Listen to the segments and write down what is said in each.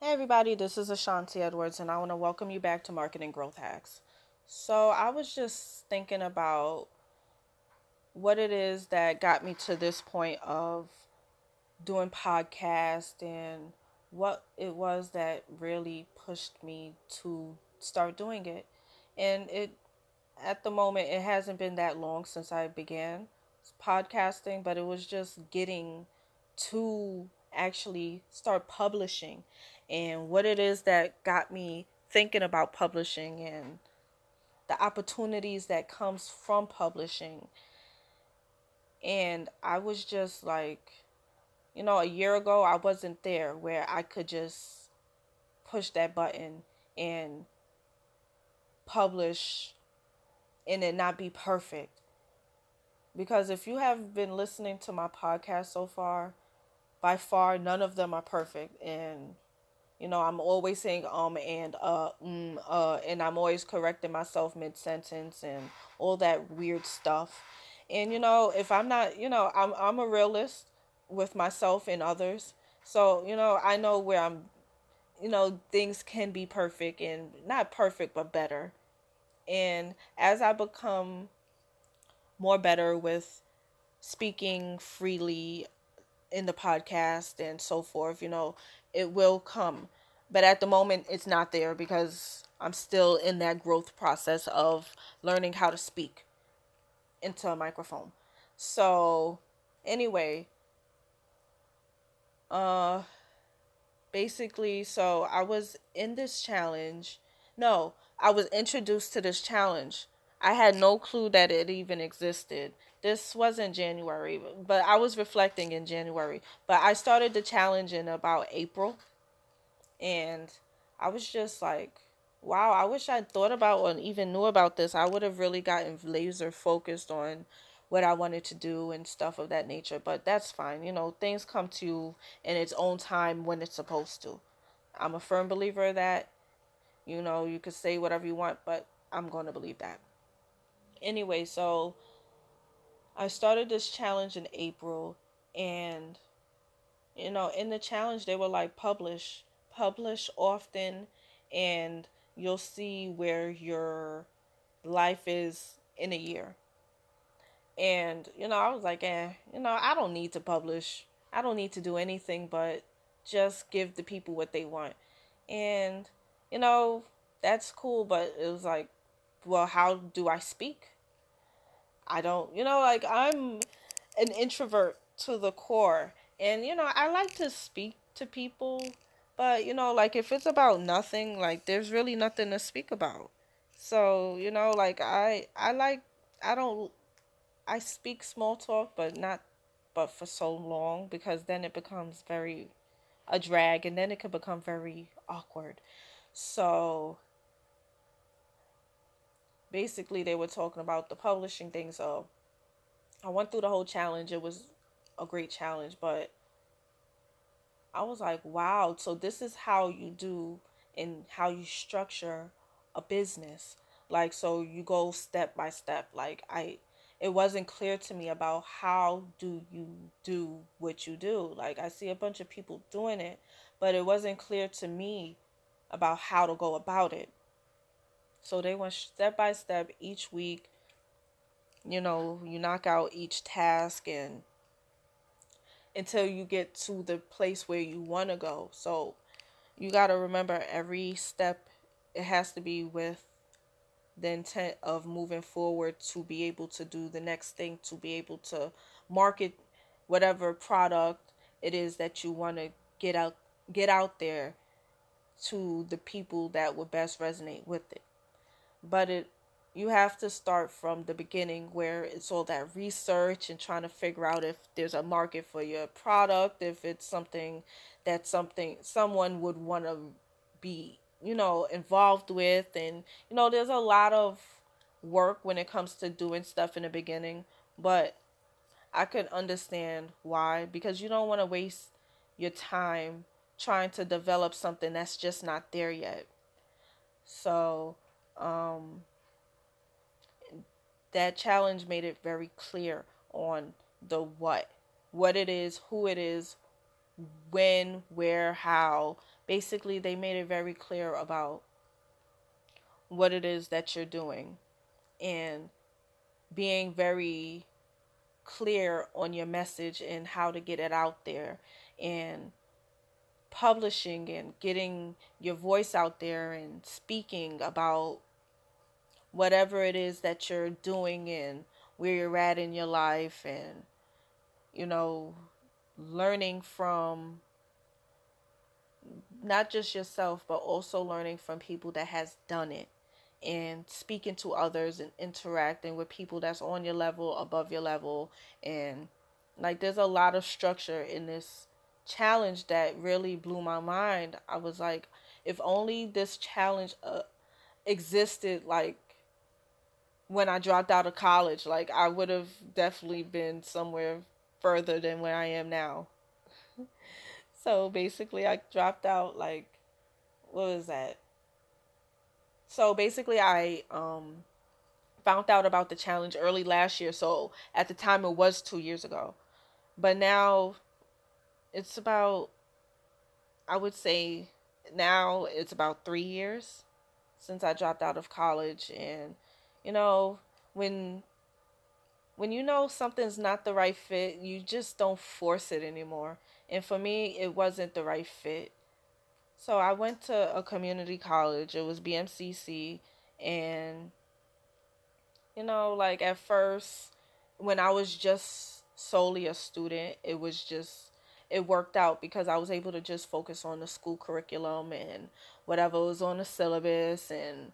Hey everybody, this is Ashanti Edwards, and I want to welcome you back to Marketing Growth Hacks. So, I was just thinking about what it is that got me to this point of doing podcast and what it was that really pushed me to start doing it. And it at the moment it hasn't been that long since I began podcasting, but it was just getting to actually start publishing and what it is that got me thinking about publishing and the opportunities that comes from publishing. And i was just like you know a year ago i wasn't there where i could just push that button and publish and it not be perfect. Because if you have been listening to my podcast so far by far none of them are perfect and you know, I'm always saying um and uh mm, uh and I'm always correcting myself mid sentence and all that weird stuff. And you know, if I'm not, you know, I'm I'm a realist with myself and others. So, you know, I know where I'm you know, things can be perfect and not perfect but better. And as I become more better with speaking freely in the podcast and so forth, you know, it will come. But at the moment, it's not there because I'm still in that growth process of learning how to speak into a microphone. So, anyway, uh, basically, so I was in this challenge. No, I was introduced to this challenge. I had no clue that it even existed. This wasn't January, but I was reflecting in January. But I started the challenge in about April and I was just like, wow, I wish I'd thought about or even knew about this. I would have really gotten laser focused on what I wanted to do and stuff of that nature. But that's fine. You know, things come to you in its own time when it's supposed to. I'm a firm believer that. You know, you could say whatever you want, but I'm going to believe that. Anyway, so I started this challenge in April and you know, in the challenge they were like publish publish often and you'll see where your life is in a year. And, you know, I was like, eh, you know, I don't need to publish. I don't need to do anything but just give the people what they want. And, you know, that's cool, but it was like, well, how do I speak? I don't, you know, like I'm an introvert to the core. And, you know, I like to speak to people but, you know, like if it's about nothing, like there's really nothing to speak about. So, you know, like I I like I don't I speak small talk, but not but for so long because then it becomes very a drag and then it could become very awkward. So, basically they were talking about the publishing thing, so I went through the whole challenge. It was a great challenge, but I was like, wow, so this is how you do and how you structure a business. Like, so you go step by step. Like, I, it wasn't clear to me about how do you do what you do. Like, I see a bunch of people doing it, but it wasn't clear to me about how to go about it. So they went step by step each week. You know, you knock out each task and until you get to the place where you want to go. So you got to remember every step it has to be with the intent of moving forward to be able to do the next thing to be able to market whatever product it is that you want to get out get out there to the people that would best resonate with it but it you have to start from the beginning where it's all that research and trying to figure out if there's a market for your product if it's something that something someone would want to be you know involved with. And you know there's a lot of work when it comes to doing stuff in the beginning but i could understand why because you don't want to waste your time trying to develop something that's just not there yet. So um that challenge made it very clear on the what what it is who it is when, where, how. Basically, they made it very clear about what it is that you're doing and being very clear on your message and how to get it out there and publishing and getting your voice out there and speaking about whatever it is that you're doing and where you're at in your life and you know learning from not just yourself but also learning from people that has done it and speaking to others and interacting with people that's on your level above your level. And like there's a lot of structure in this challenge that really blew my mind. I was like if only this challenge uh, existed like when i dropped out of college like i would have definitely been somewhere further than where I am now. so basically, I dropped out like, what was that? So basically, I um, found out about the challenge early last year. So at the time, it was two years ago. But now it's about, I would say now it's about three years since I dropped out of college. And, you know, when when you know something's not the right fit, you just don't force it anymore. And for me, it wasn't the right fit. So I went to a community college. It was BMCC. And, you know, like at first, when I was just solely a student, it was just, it worked out because I was able to just focus on the school curriculum and whatever was on the syllabus. And,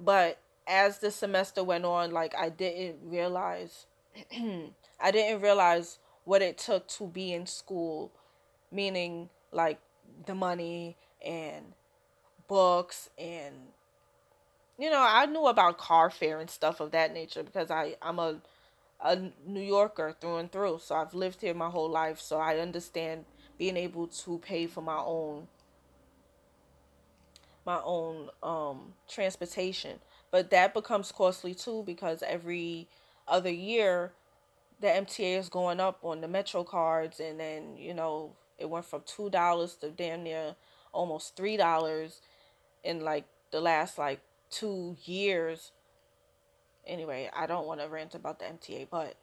but as the semester went on, like I didn't realize, I didn't realize what it took to be in school, meaning like the money and books and you know I knew about car fare and stuff of that nature because I I'm a a New Yorker through and through. So I've lived here my whole life. So I understand being able to pay for my own my own um transportation but that becomes costly too because every other year the MTA is going up on the Metro cards, and then you know it went from two dollars to damn near almost three dollars in like the last like two years. Anyway, I don't want to rant about the MTA, but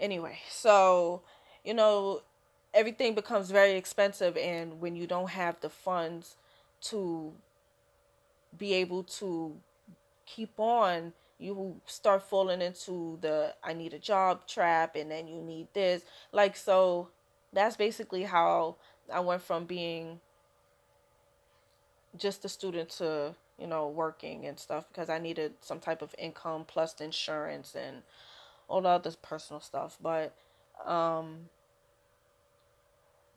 anyway, so you know everything becomes very expensive, and when you don't have the funds to be able to keep on you start falling into the I need a job trap and then you need this. Like so that's basically how I went from being just a student to, you know, working and stuff because I needed some type of income plus insurance and all the other personal stuff. But um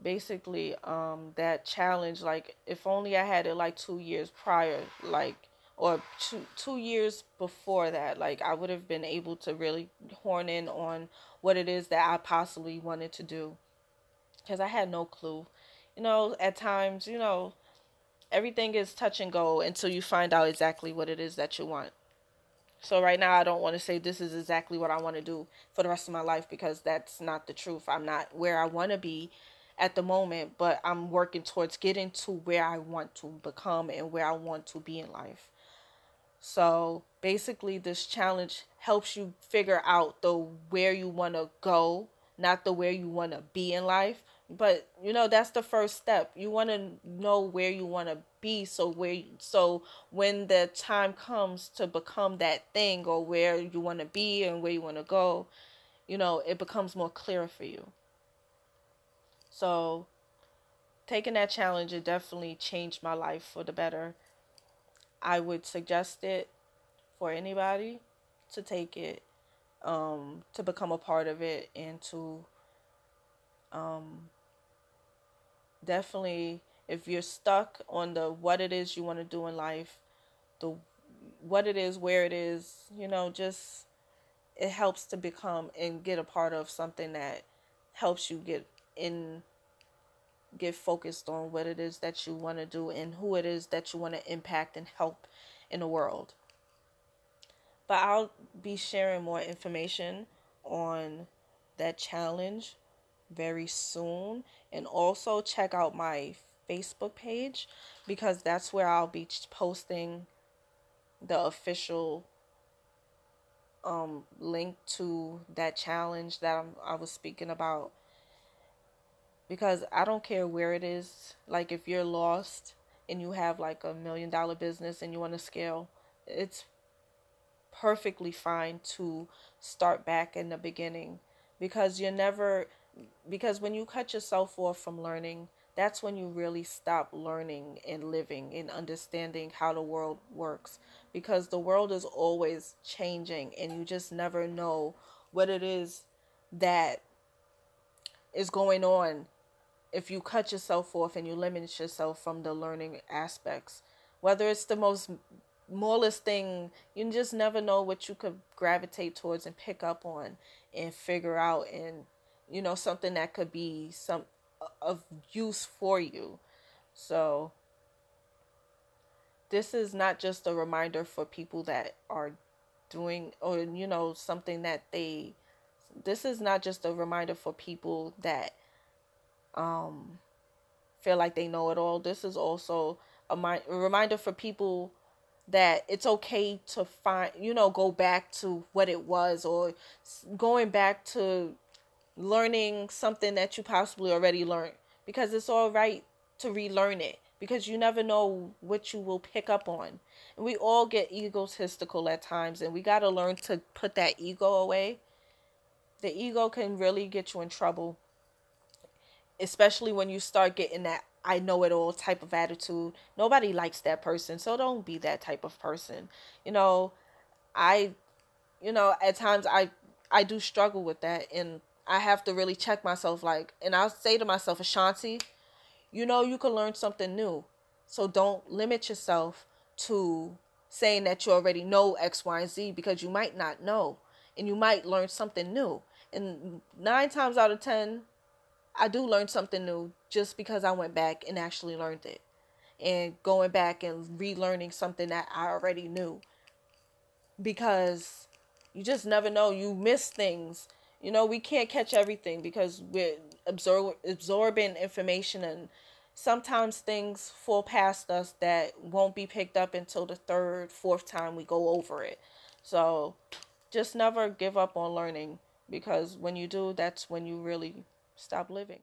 basically um that challenge like if only I had it like 2 years prior like or two two years before that like I would have been able to really horn in on what it is that I possibly wanted to do. Cuz I had no clue. You know at times you know everything is touch and go until you find out exactly what it is that you want. So right now I don't want to say this is exactly what I want to do for the rest of my life because that's not the truth. I'm not where I want to be at the moment, but I'm working towards getting to where I want to become and where I want to be in life. So basically, this challenge helps you figure out the where you want to go, not the where you want to be in life. But you know that's the first step. You want to know where you want to be, so where so when the time comes to become that thing or where you want to be and where you want to go, you know it becomes more clear for you. So, taking that challenge, it definitely changed my life for the better. I would suggest it for anybody to take it, um, to become a part of it, and to um, definitely, if you're stuck on the what it is you want to do in life, the what it is, where it is, you know, just it helps to become and get a part of something that helps you get in get focused on what it is that you want to do and who it is that you want to impact and help in the world. But I'll be sharing more information on that challenge very soon. And also check out my Facebook page because that's where I'll be posting the official um link to that challenge that I'm, I was speaking about because I don't care where it is. Like if you're lost and you have like a million dollar business and you want to scale it's perfectly fine to start back in the beginning because you're never because when you cut yourself off from learning that's when you really stop learning and living and understanding how the world works because the world is always changing and you just never know what it is that is going on if you cut yourself off and you limit yourself from the learning aspects whether it's the most smallest thing you just never know what you could gravitate towards and pick up on and figure out and you know something that could be some uh, of use for you. So this is not just a reminder for people that are doing or you know something that they this is not just a reminder for people that um feel like they know it all. This is also a, a reminder for people that it's okay to find you know go back to what it was or going back to learning something that you possibly already learned because it's all right to relearn it because you never know what you will pick up on. And we all get egotistical at times and we got to learn to put that ego away. The ego can really get you in trouble, especially when you start getting that I know it all type of attitude. Nobody likes that person, so don't be that type of person. You know, I you know, at times I I do struggle with that and I have to really check myself like and I'll say to myself, Ashanti, you know you can learn something new. So don't limit yourself to saying that you already know X, Y, and Z because you might not know and you might learn something new. And nine times out of ten, I do learn something new just because I went back and actually learned it. And going back and relearning something that I already knew. Because you just never know. You miss things you know, we can't catch everything because we're absorb absorbing information and sometimes things fall past us that won't be picked up until the third, fourth time we go over it. So just never give up on learning because when you do, that's when you really stop living.